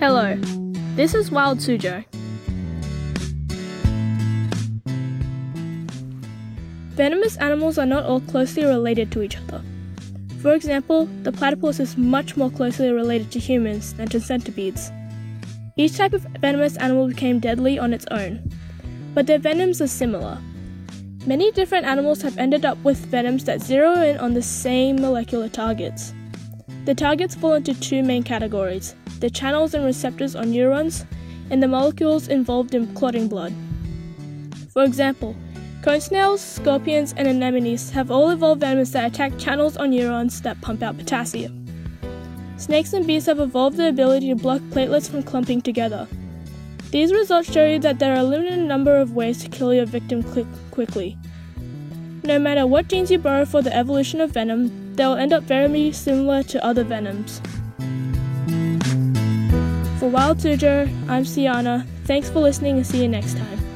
Hello, this is Wild Suzhou. Venomous animals are not all closely related to each other. For example, the platypus is much more closely related to humans than to centipedes. Each type of venomous animal became deadly on its own, but their venoms are similar. Many different animals have ended up with venoms that zero in on the same molecular targets. The targets fall into two main categories the channels and receptors on neurons, and the molecules involved in clotting blood. For example, cone snails, scorpions, and anemones have all evolved venoms that attack channels on neurons that pump out potassium. Snakes and bees have evolved the ability to block platelets from clumping together. These results show you that there are a limited number of ways to kill your victim quickly. No matter what genes you borrow for the evolution of venom, they will end up very similar to other venoms. For Wild Suzhou, I'm Siana. Thanks for listening and see you next time.